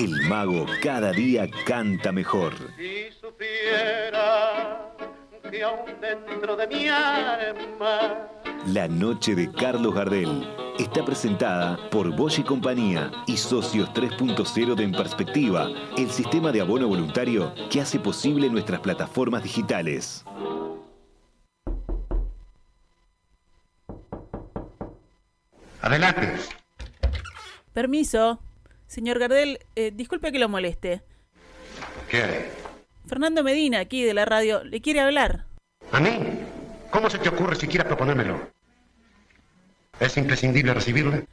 El mago cada día canta mejor. Si supiera que aún dentro de mi alma La noche de Carlos Gardel está presentada por Bosch y Compañía y Socios 3.0 de En Perspectiva, el sistema de abono voluntario que hace posible nuestras plataformas digitales. Adelante. Permiso. Señor Gardel, eh, disculpe que lo moleste. ¿Qué hay? Fernando Medina, aquí de la radio, le quiere hablar. ¿A mí? ¿Cómo se te ocurre siquiera proponérmelo? ¿Es imprescindible recibirle?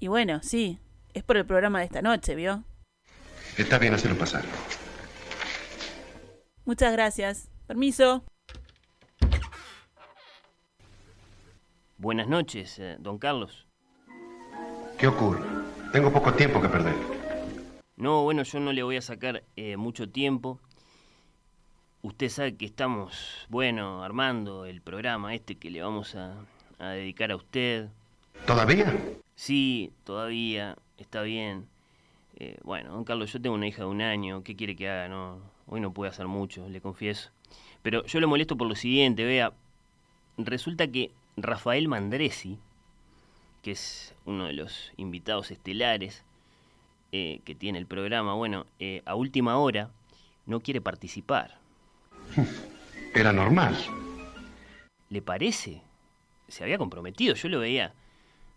Y bueno, sí, es por el programa de esta noche, ¿vio? Está bien hacerlo pasar. Muchas gracias. Permiso. Buenas noches, eh, don Carlos. ¿Qué ocurre? Tengo poco tiempo que perder. No, bueno, yo no le voy a sacar eh, mucho tiempo. Usted sabe que estamos, bueno, armando el programa este que le vamos a, a dedicar a usted. ¿Todavía? Sí, todavía, está bien. Eh, bueno, don Carlos, yo tengo una hija de un año, ¿qué quiere que haga? No, hoy no puede hacer mucho, le confieso. Pero yo le molesto por lo siguiente, vea, resulta que Rafael Mandresi, que es uno de los invitados estelares eh, que tiene el programa, bueno, eh, a última hora no quiere participar. Era normal. ¿Le parece? Se había comprometido, yo lo veía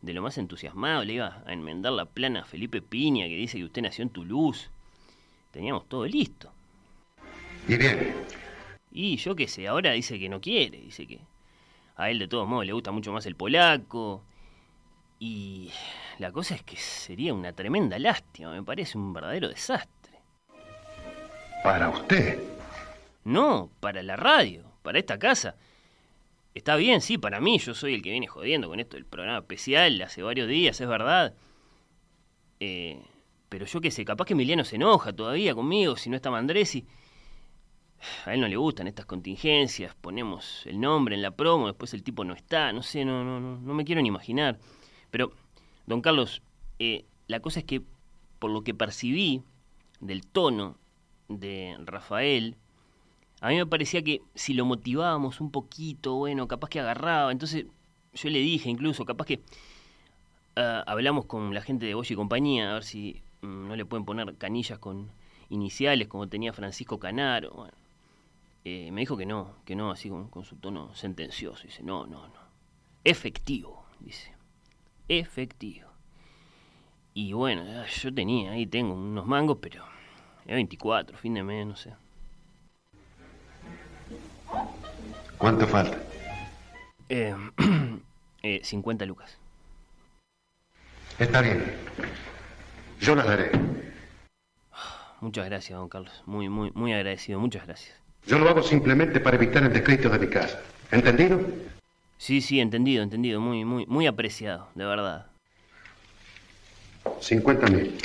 de lo más entusiasmado, le iba a enmendar la plana a Felipe Piña, que dice que usted nació en Toulouse. Teníamos todo listo. Y bien, Y yo qué sé, ahora dice que no quiere, dice que a él de todos modos le gusta mucho más el polaco. Y la cosa es que sería una tremenda lástima, me parece un verdadero desastre. para usted. No, para la radio, para esta casa. Está bien, sí, para mí, yo soy el que viene jodiendo con esto del programa especial hace varios días, es verdad. Eh, pero yo qué sé, capaz que Emiliano se enoja todavía conmigo si no está Mandresi. A él no le gustan estas contingencias, ponemos el nombre en la promo, después el tipo no está, no sé, no, no, no, no me quiero ni imaginar. Pero, don Carlos, eh, la cosa es que por lo que percibí del tono de Rafael, a mí me parecía que si lo motivábamos un poquito, bueno, capaz que agarraba. Entonces yo le dije incluso, capaz que ah, hablamos con la gente de Bosch y compañía, a ver si mm, no le pueden poner canillas con iniciales como tenía Francisco Canaro. Eh, me dijo que no, que no, así con su tono sentencioso. Dice, no, no, no. Efectivo, dice. Efectivo. Y bueno, ah, yo tenía, ahí tengo unos mangos, pero es 24, fin de mes, no sé. ¿Cuánto falta? Eh, eh, 50 lucas. Está bien. Yo las daré. Muchas gracias, don Carlos. Muy, muy, muy agradecido. Muchas gracias. Yo lo hago simplemente para evitar el descrédito de mi casa. ¿Entendido? Sí, sí, entendido, entendido. Muy, muy, muy apreciado, de verdad. 50 mil.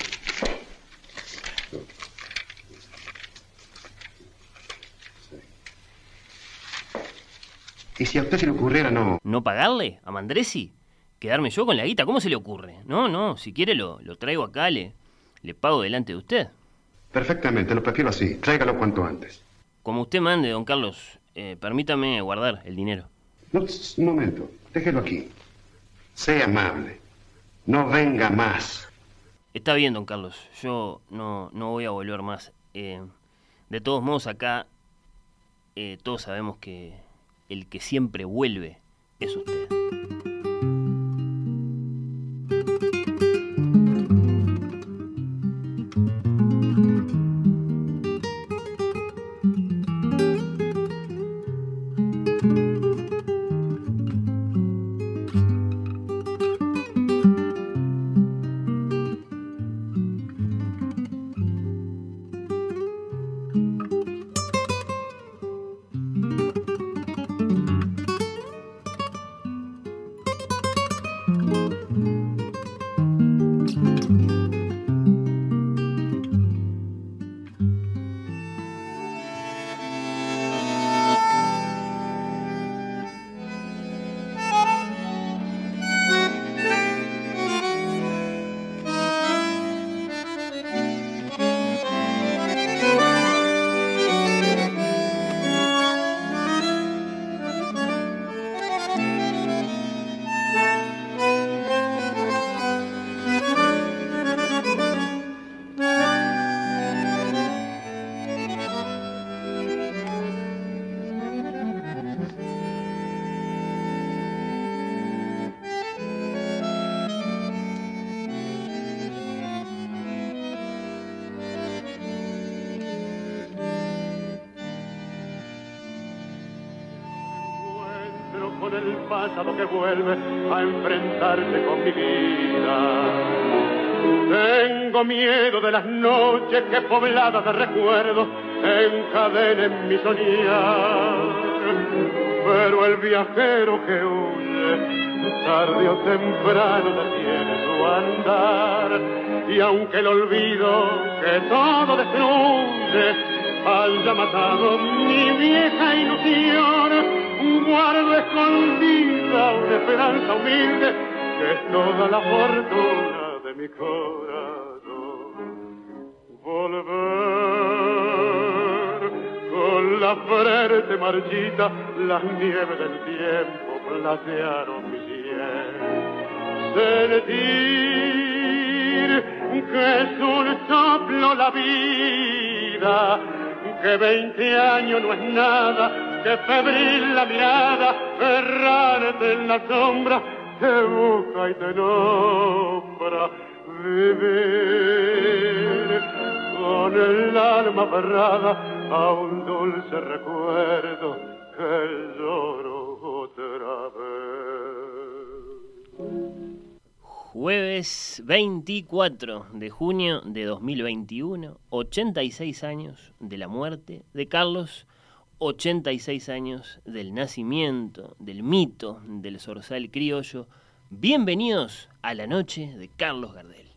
Y si a usted se le ocurriera no... ¿No pagarle a Mandresi? ¿Quedarme yo con la guita? ¿Cómo se le ocurre? No, no, si quiere lo, lo traigo acá, le, le pago delante de usted. Perfectamente, lo prefiero así. Tráigalo cuanto antes. Como usted mande, don Carlos, eh, permítame guardar el dinero. Un momento. Déjelo aquí. Sea amable. No venga más. Está bien, don Carlos. Yo no, no voy a volver más. Eh, de todos modos, acá eh, todos sabemos que el que siempre vuelve es usted. Con el pasado que vuelve a enfrentarse con mi vida. Tengo miedo de las noches que pobladas de recuerdos encadenen mi soñar. Pero el viajero que huye, tarde o temprano detiene su andar. Y aunque el olvido que todo destruye haya matado mi vieja ilusión, guardo escondida una esperanza humilde que es toda la fortuna de mi corazón. Volver con la frente marchita, las nieves del tiempo platearon mi piel. Sentir que es un soplo la vida que veinte años no es nada, que febril la mirada, errarte en la sombra, te busca y te nombra. Vivir con el alma aferrada a un dulce recuerdo que lloro otra vez. Jueves 24 de junio de 2021, 86 años de la muerte de Carlos, 86 años del nacimiento, del mito del zorzal criollo. Bienvenidos a la noche de Carlos Gardel.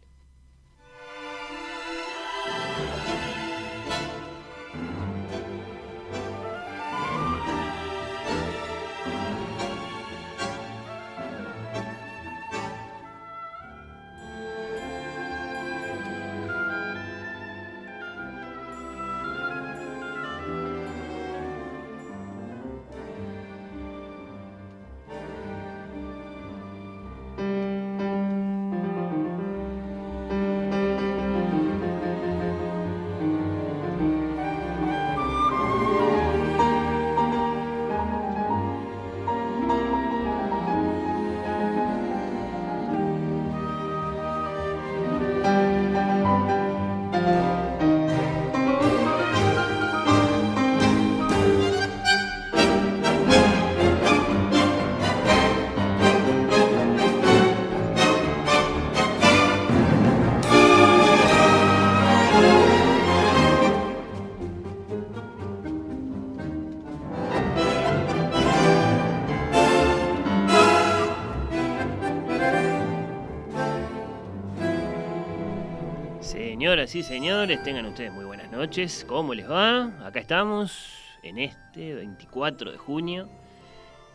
Señoras y señores, tengan ustedes muy buenas noches. ¿Cómo les va? Acá estamos en este 24 de junio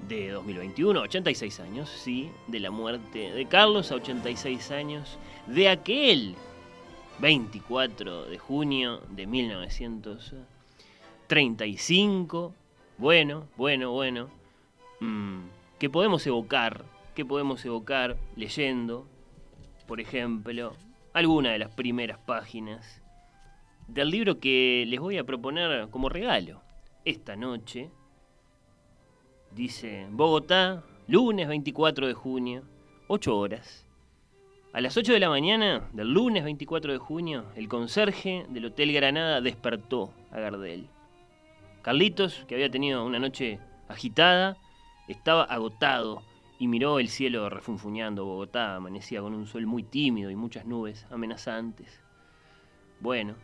de 2021, 86 años, sí, de la muerte de Carlos a 86 años de aquel 24 de junio de 1935. Bueno, bueno, bueno. Mm, que podemos evocar, que podemos evocar leyendo, por ejemplo, alguna de las primeras páginas del libro que les voy a proponer como regalo esta noche. Dice Bogotá, lunes 24 de junio, 8 horas. A las 8 de la mañana del lunes 24 de junio, el conserje del Hotel Granada despertó a Gardel. Carlitos, que había tenido una noche agitada, estaba agotado y miró el cielo refunfuñando. Bogotá amanecía con un sol muy tímido y muchas nubes amenazantes. Bueno,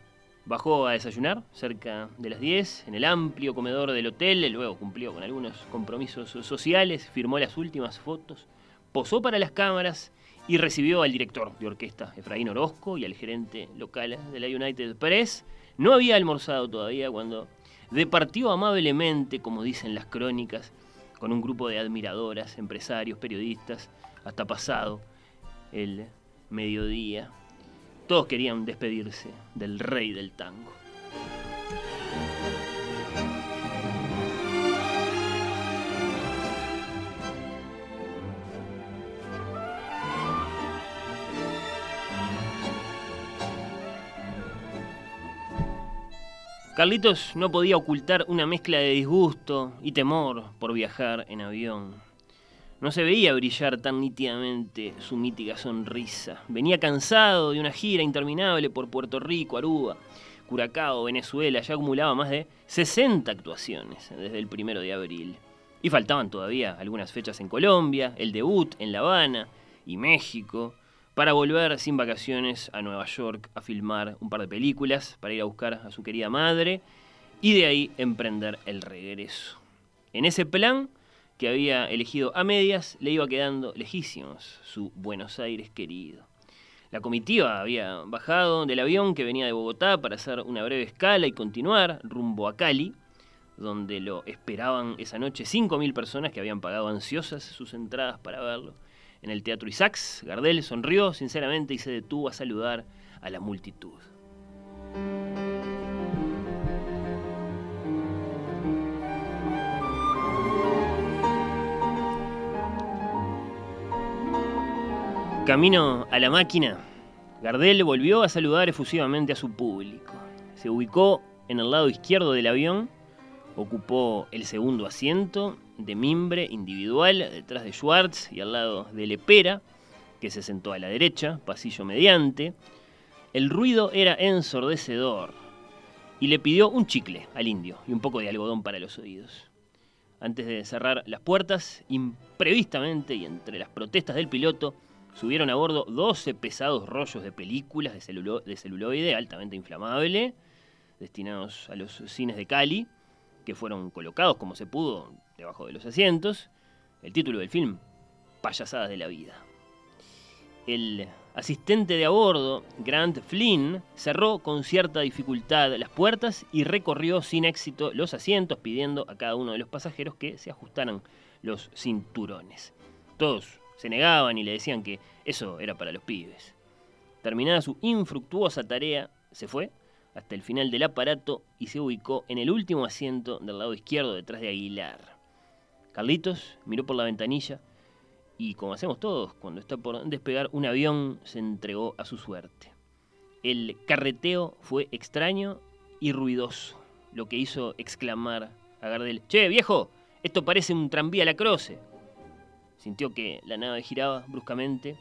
bajó a desayunar cerca de las 10 en el amplio comedor del hotel, luego cumplió con algunos compromisos sociales, firmó las últimas fotos, posó para las cámaras y recibió al director de orquesta Efraín Orozco y al gerente local de la United Press. No había almorzado todavía cuando departió amablemente, como dicen las crónicas, con un grupo de admiradoras, empresarios, periodistas, hasta pasado el mediodía. Todos querían despedirse del rey del tango. Carlitos no podía ocultar una mezcla de disgusto y temor por viajar en avión. No se veía brillar tan nítidamente su mítica sonrisa. Venía cansado de una gira interminable por Puerto Rico, Aruba, Curacao, Venezuela. Ya acumulaba más de 60 actuaciones desde el primero de abril. Y faltaban todavía algunas fechas en Colombia, el debut en La Habana y México, para volver sin vacaciones a Nueva York a filmar un par de películas, para ir a buscar a su querida madre y de ahí emprender el regreso. En ese plan que había elegido a medias, le iba quedando lejísimos su Buenos Aires querido. La comitiva había bajado del avión que venía de Bogotá para hacer una breve escala y continuar rumbo a Cali, donde lo esperaban esa noche 5.000 personas que habían pagado ansiosas sus entradas para verlo. En el Teatro Isaacs, Gardel sonrió sinceramente y se detuvo a saludar a la multitud. Camino a la máquina, Gardel volvió a saludar efusivamente a su público. Se ubicó en el lado izquierdo del avión, ocupó el segundo asiento de mimbre individual detrás de Schwartz y al lado de Lepera, que se sentó a la derecha, pasillo mediante. El ruido era ensordecedor y le pidió un chicle al indio y un poco de algodón para los oídos. Antes de cerrar las puertas, imprevistamente y entre las protestas del piloto, Subieron a bordo 12 pesados rollos de películas de, de celuloide altamente inflamable, destinados a los cines de Cali, que fueron colocados como se pudo debajo de los asientos. El título del film, Payasadas de la Vida. El asistente de a bordo, Grant Flynn, cerró con cierta dificultad las puertas y recorrió sin éxito los asientos pidiendo a cada uno de los pasajeros que se ajustaran los cinturones. Todos se negaban y le decían que eso era para los pibes. Terminada su infructuosa tarea, se fue hasta el final del aparato y se ubicó en el último asiento del lado izquierdo detrás de Aguilar. Carlitos miró por la ventanilla y, como hacemos todos cuando está por despegar un avión, se entregó a su suerte. El carreteo fue extraño y ruidoso, lo que hizo exclamar a Gardel, Che, viejo, esto parece un tranvía a la croce. Sintió que la nave giraba bruscamente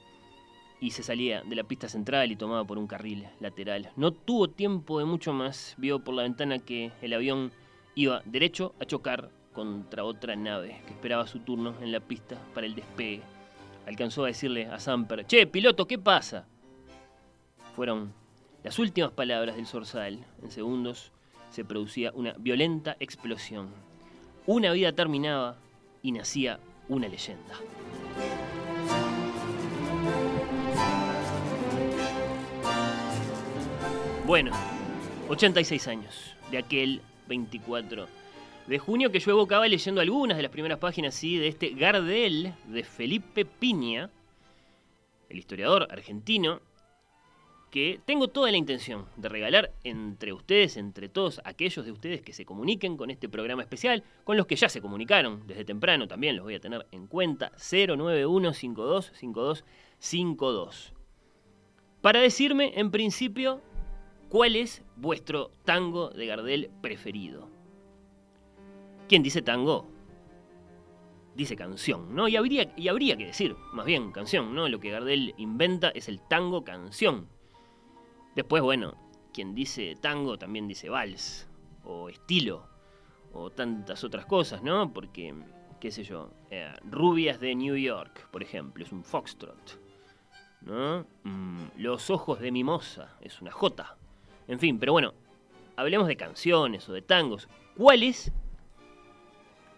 y se salía de la pista central y tomaba por un carril lateral. No tuvo tiempo de mucho más. Vio por la ventana que el avión iba derecho a chocar contra otra nave que esperaba su turno en la pista para el despegue. Alcanzó a decirle a Samper, Che, piloto, ¿qué pasa? Fueron las últimas palabras del Zorzal. En segundos se producía una violenta explosión. Una vida terminaba y nacía una leyenda. Bueno, 86 años de aquel 24 de junio que yo evocaba leyendo algunas de las primeras páginas de este Gardel de Felipe Piña, el historiador argentino, que tengo toda la intención de regalar entre ustedes, entre todos aquellos de ustedes que se comuniquen con este programa especial, con los que ya se comunicaron desde temprano, también los voy a tener en cuenta, 091525252. Para decirme, en principio, cuál es vuestro tango de Gardel preferido. ¿Quién dice tango? Dice canción, ¿no? Y habría, y habría que decir, más bien, canción, ¿no? Lo que Gardel inventa es el tango canción Después, bueno, quien dice tango también dice vals, o estilo, o tantas otras cosas, ¿no? Porque, qué sé yo, eh, Rubias de New York, por ejemplo, es un foxtrot, ¿no? Mm, Los ojos de mimosa es una jota. En fin, pero bueno, hablemos de canciones o de tangos. ¿Cuál es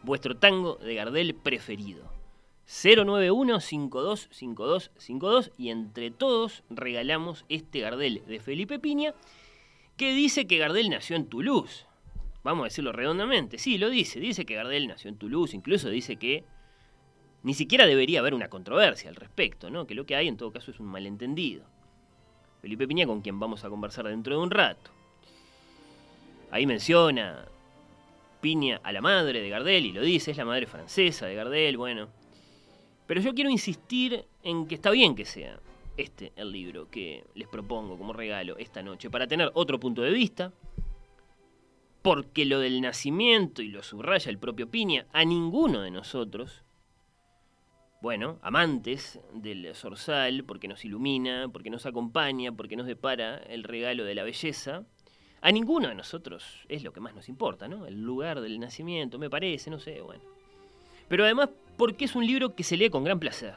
vuestro tango de Gardel preferido? 091-525252 y entre todos regalamos este Gardel de Felipe Piña que dice que Gardel nació en Toulouse. Vamos a decirlo redondamente. Sí, lo dice. Dice que Gardel nació en Toulouse. Incluso dice que ni siquiera debería haber una controversia al respecto, ¿no? Que lo que hay en todo caso es un malentendido. Felipe Piña con quien vamos a conversar dentro de un rato. Ahí menciona Piña a la madre de Gardel y lo dice, es la madre francesa de Gardel, bueno. Pero yo quiero insistir en que está bien que sea este el libro que les propongo como regalo esta noche, para tener otro punto de vista, porque lo del nacimiento, y lo subraya el propio Piña, a ninguno de nosotros, bueno, amantes del zorzal, porque nos ilumina, porque nos acompaña, porque nos depara el regalo de la belleza, a ninguno de nosotros es lo que más nos importa, ¿no? El lugar del nacimiento, me parece, no sé, bueno. Pero además porque es un libro que se lee con gran placer.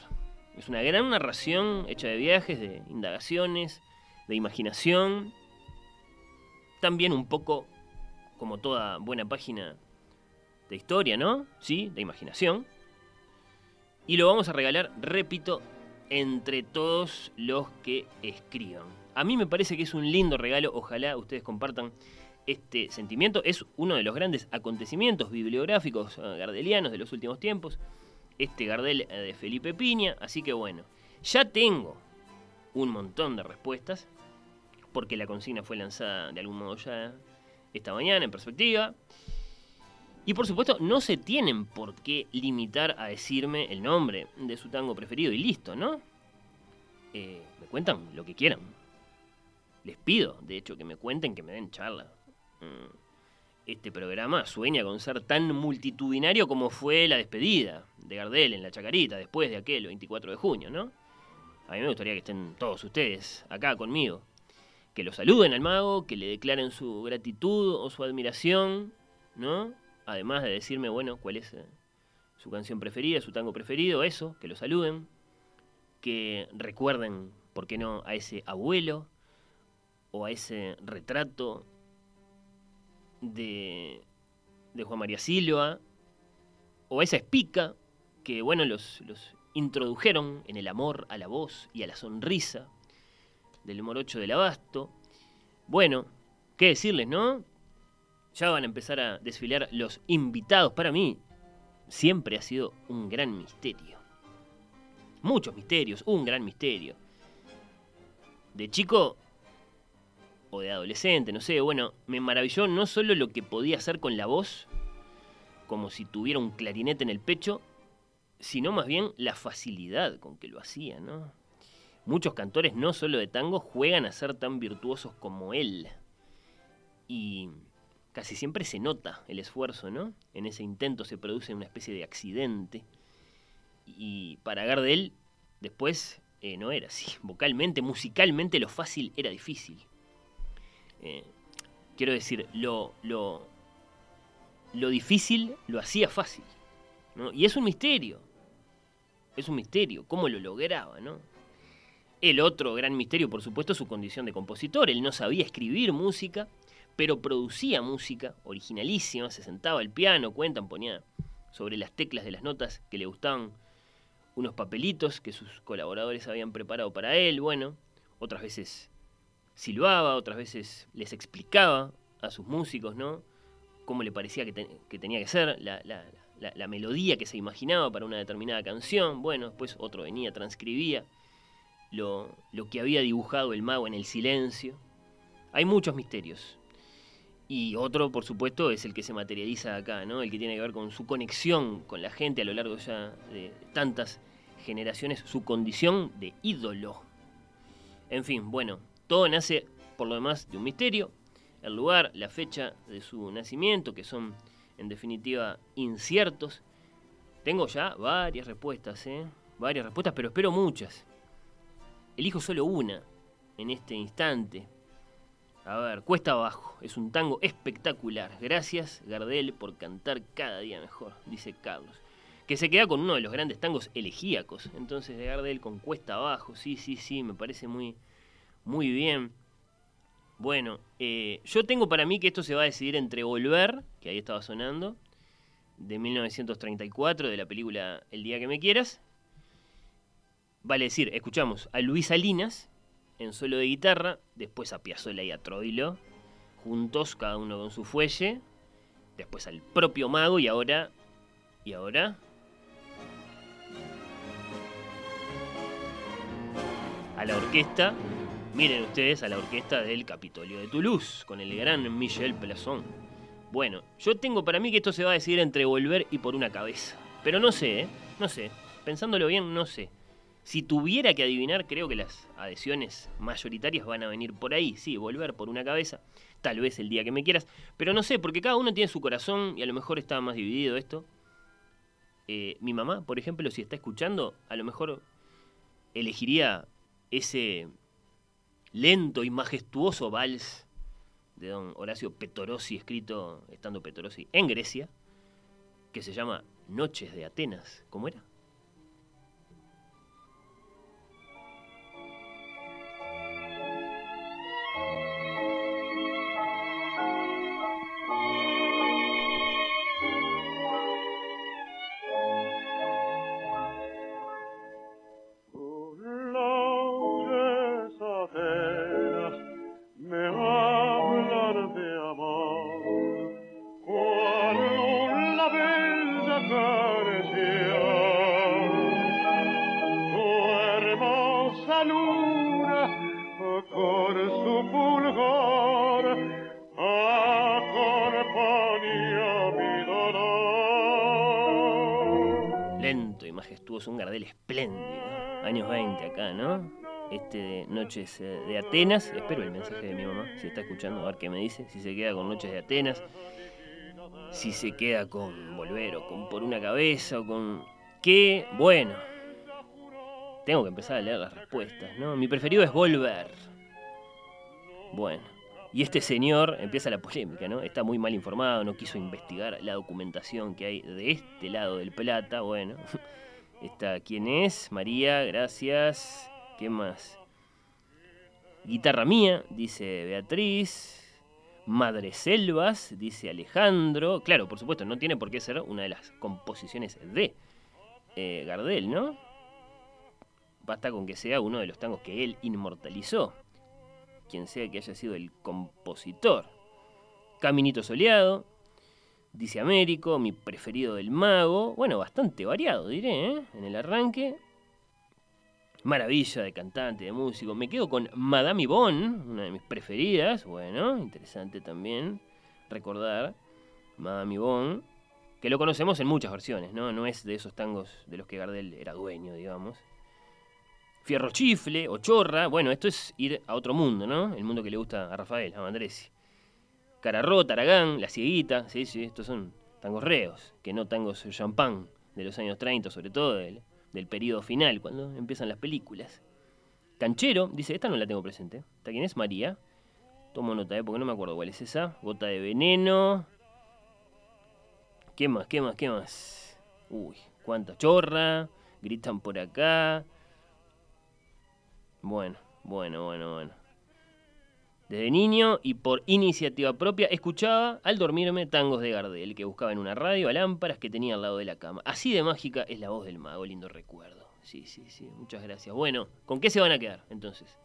Es una gran narración hecha de viajes, de indagaciones, de imaginación. También un poco, como toda buena página de historia, ¿no? Sí, de imaginación. Y lo vamos a regalar, repito, entre todos los que escriban. A mí me parece que es un lindo regalo, ojalá ustedes compartan este sentimiento. Es uno de los grandes acontecimientos bibliográficos eh, gardelianos de los últimos tiempos. Este Gardel eh, de Felipe Piña. Así que bueno, ya tengo un montón de respuestas. Porque la consigna fue lanzada de algún modo ya esta mañana en perspectiva. Y por supuesto, no se tienen por qué limitar a decirme el nombre de su tango preferido y listo, ¿no? Eh, me cuentan lo que quieran. Les pido, de hecho, que me cuenten, que me den charla. Mm, este programa sueña con ser tan multitudinario como fue la despedida de Gardel en la Chacarita después de aquel 24 de junio, ¿no? A mí me gustaría que estén todos ustedes acá conmigo. Que lo saluden al mago, que le declaren su gratitud o su admiración, ¿no? Además de decirme, bueno, cuál es eh, su canción preferida, su tango preferido, eso, que lo saluden, que recuerden, ¿por qué no?, a ese abuelo o a ese retrato de, Juan María Silva o a esa espica que, bueno, los, los introdujeron en el amor a la voz y a la sonrisa del morocho del abasto. Bueno, ¿qué decirles, no? Ya van a empezar a desfilar los invitados. Para mí, siempre ha sido un gran misterio. Muchos misterios, un gran misterio. De chico o de adolescente, no sé, bueno, me maravilló no solo lo que podía hacer con la voz, como si tuviera un clarinete en el pecho, sino más bien la facilidad con que lo hacía, ¿no? Muchos cantores, no solo de tango, juegan a ser tan virtuosos como él. Y casi siempre se nota el esfuerzo, ¿no? En ese intento se produce una especie de accidente. Y para Gardel, después eh, no era así. Vocalmente, musicalmente, lo fácil era difícil. Eh, quiero decir, lo, lo, lo difícil lo hacía fácil. ¿no? Y es un misterio. Es un misterio. ¿Cómo lo lograba, no? El otro gran misterio, por supuesto, es su condición de compositor. Él no sabía escribir música pero producía música originalísima, se sentaba al piano, cuentan, ponía sobre las teclas de las notas que le gustaban unos papelitos que sus colaboradores habían preparado para él, bueno, otras veces silbaba, otras veces les explicaba a sus músicos, ¿no? Cómo le parecía que, tenía que ser, la, la, melodía que se imaginaba para una determinada canción, bueno, después otro venía, transcribía lo, lo que había dibujado el mago en el silencio. Hay muchos misterios, y otro, por supuesto, es el que se materializa acá, ¿no? El que tiene que ver con su conexión con la gente a lo largo ya de tantas generaciones, su condición de ídolo. En fin, bueno, todo nace por lo demás de un misterio, el lugar, la fecha de su nacimiento, que son en definitiva inciertos. Tengo ya varias respuestas, ¿eh? Varias respuestas, pero espero muchas. Elijo solo una en este instante, a ver, Cuesta Abajo. Es un tango espectacular. Gracias, Gardel, por cantar cada día mejor, dice Carlos. Que se queda con uno de los grandes tangos elegíacos. Entonces, de Gardel con Cuesta Abajo. Sí, sí, sí, me parece muy, muy bien. Bueno, eh, yo tengo para mí que esto se va a decidir entre Volver, que ahí estaba sonando, de 1934, de la película El día que me quieras. Vale decir, escuchamos a Luis Salinas, en solo de guitarra, después a Piazzolla y a Troilo, juntos, cada uno con su fuelle, después al propio mago y ahora... ¿Y ahora? A la orquesta, miren ustedes a la orquesta del Capitolio de Toulouse, con el gran Michel Plazón. Bueno, yo tengo para mí que esto se va a decidir entre volver y por una cabeza. Pero no sé, ¿eh? No sé. Pensándolo bien, no sé. Si tuviera que adivinar, creo que las adhesiones mayoritarias van a venir por ahí. Sí, volver por una cabeza, tal vez el día que me quieras. Pero no sé, porque cada uno tiene su corazón y a lo mejor está más dividido esto. Eh, mi mamá, por ejemplo, si está escuchando, a lo mejor elegiría ese lento y majestuoso vals de don Horacio Petorosi, escrito estando Petorosi en Grecia, que se llama Noches de Atenas. ¿Cómo era? Años 20 acá, ¿no? Este de Noches eh, de Atenas. Espero el mensaje de mi mamá, si está escuchando, a ver qué me dice. Si se queda con Noches de Atenas. Si se queda con Volver o con Por una Cabeza o con... ¿Qué? Bueno. Tengo que empezar a leer las respuestas, ¿no? Mi preferido es Volver. Bueno. Y este señor, empieza la polémica, ¿no? Está muy mal informado, no quiso investigar la documentación que hay de este lado del Plata. Bueno, está quién es, María, gracias. ¿Qué más? Guitarra mía, dice Beatriz. Madre Selvas, dice Alejandro. Claro, por supuesto, no tiene por qué ser una de las composiciones de eh, Gardel, ¿no? Basta con que sea uno de los tangos que él inmortalizó quien sea que haya sido el compositor. Caminito Soleado, dice Américo, mi preferido del mago. Bueno, bastante variado, diré, ¿eh? en el arranque. Maravilla de cantante, de músico. Me quedo con Madame Yvonne, una de mis preferidas. Bueno, interesante también recordar Madame Yvonne, que lo conocemos en muchas versiones, ¿no? No es de esos tangos de los que Gardel era dueño, digamos. Fierro Chifle o Chorra. Bueno, esto es ir a otro mundo, ¿no? El mundo que le gusta a Rafael, a Mandresi. Cararrota, Aragán, La Cieguita. Sí, sí, estos son tangos reos, que no tangos champán de los años 30, sobre todo del, del periodo final, cuando empiezan las películas. Canchero, dice, esta no la tengo presente. ¿Esta quién es? María. Tomo nota, ¿eh? porque no me acuerdo cuál es esa. Gota de veneno. ¿Qué más? ¿Qué más? ¿Qué más? Uy, cuánta chorra. Gritan por acá. Bueno, bueno, bueno, bueno. Desde niño y por iniciativa propia escuchaba al dormirme tangos de Gardel que buscaba en una radio a lámparas que tenía al lado de la cama. Así de mágica es la voz del mago, lindo recuerdo. Sí, sí, sí, muchas gracias. Bueno, ¿con qué se van a quedar entonces?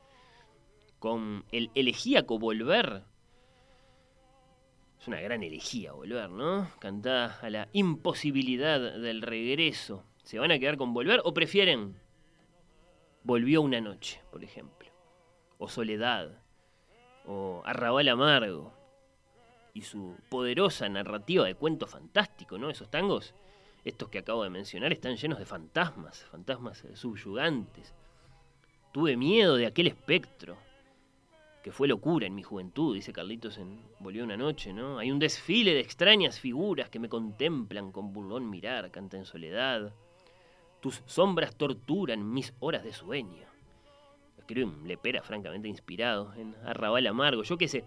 ¿Con el elegíaco Volver? Es una gran elegía Volver, ¿no? Cantada a la imposibilidad del regreso. ¿Se van a quedar con Volver o prefieren Volvió una noche, por ejemplo. O Soledad. O Arrabal Amargo. Y su poderosa narrativa de cuento fantástico, ¿no? Esos tangos, estos que acabo de mencionar, están llenos de fantasmas, fantasmas subyugantes. Tuve miedo de aquel espectro, que fue locura en mi juventud, dice Carlitos en Volvió una noche, ¿no? Hay un desfile de extrañas figuras que me contemplan con burlón mirar, canta en soledad. Tus sombras torturan mis horas de sueño. Escribe lepera francamente inspirado en Arrabal Amargo. Yo qué sé.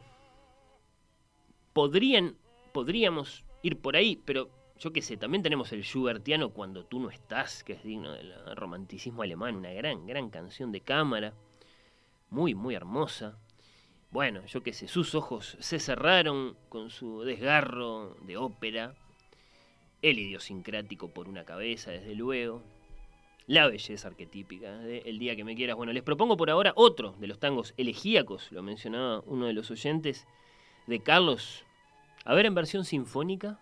Podrían, podríamos ir por ahí, pero yo qué sé, también tenemos el Schubertiano Cuando tú no estás, que es digno del romanticismo alemán, una gran, gran canción de cámara, muy, muy hermosa. Bueno, yo qué sé, sus ojos se cerraron con su desgarro de ópera, el idiosincrático por una cabeza, desde luego, la belleza arquetípica de El día que me quieras. Bueno, les propongo por ahora otro de los tangos elegíacos, lo mencionaba uno de los oyentes, de Carlos. A ver, en versión sinfónica,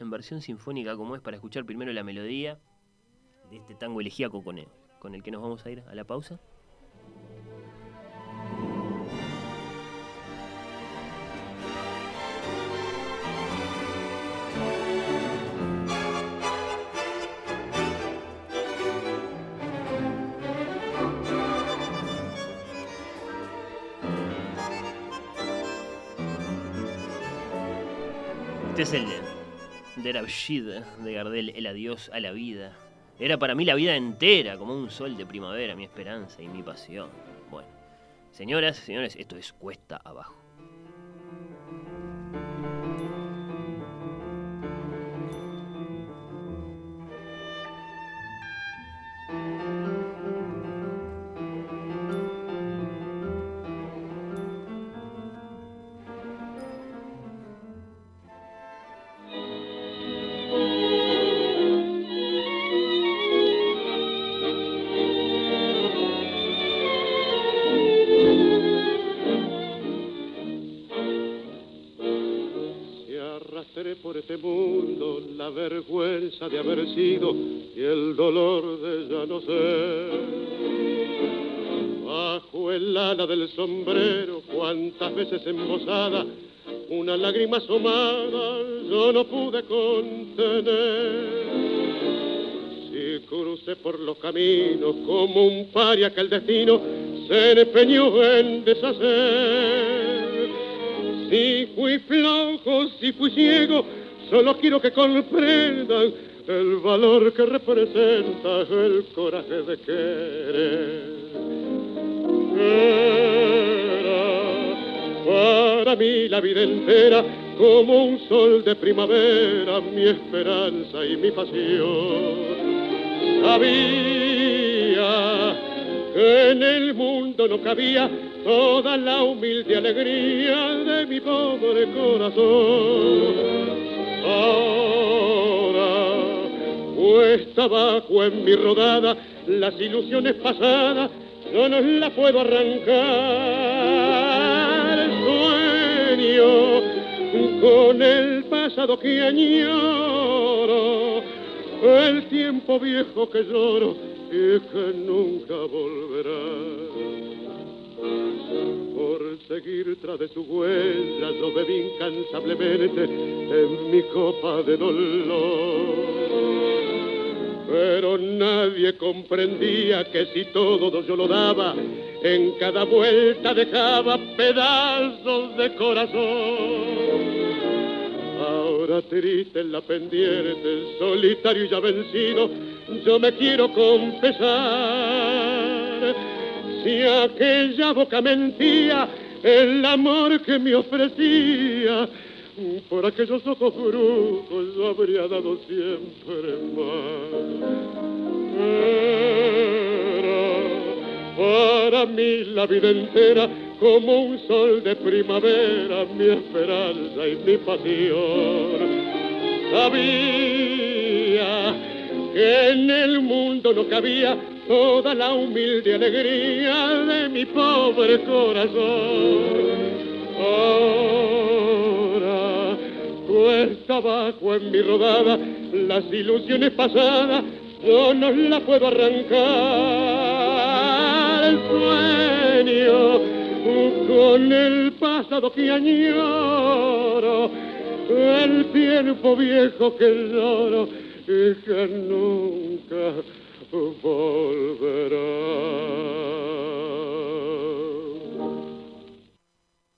en versión sinfónica como es para escuchar primero la melodía de este tango elegíaco con el, con el que nos vamos a ir a la pausa. De Gardel, el adiós a la vida. Era para mí la vida entera, como un sol de primavera, mi esperanza y mi pasión. Bueno, señoras, señores, esto es cuesta abajo. Una lágrima asomada yo no pude contener. Si crucé por los caminos como un paria que el destino se empeñó en deshacer. Si fui flojo, si fui ciego, solo quiero que comprendan el valor que representa el coraje de querer. Era mí la vida entera como un sol de primavera, mi esperanza y mi pasión. Sabía que en el mundo no cabía toda la humilde alegría de mi pobre corazón. Ahora, puesta abajo en mi rodada, las ilusiones pasadas, yo no las puedo arrancar. Con el pasado que añoro, el tiempo viejo que lloro y que nunca volverá. Por seguir tras de su huella yo bebí incansablemente en mi copa de dolor. Pero nadie comprendía que si todo yo lo daba, en cada vuelta dejaba pedazos de corazón. Ahora triste la pendiente, solitario y ya vencido, yo me quiero confesar. Si aquella boca mentía, el amor que me ofrecía, por aquellos ojos brujos yo habría dado siempre más. Era para mí la vida entera como un sol de primavera, mi esperanza y mi pasión. Sabía que en el mundo no cabía toda la humilde alegría de mi pobre corazón. Ahora, cuesta abajo en mi rodada, las ilusiones pasadas, yo no las puedo arrancar. El sueño con el pasado que añoro, el tiempo viejo que lloro y que nunca volverá.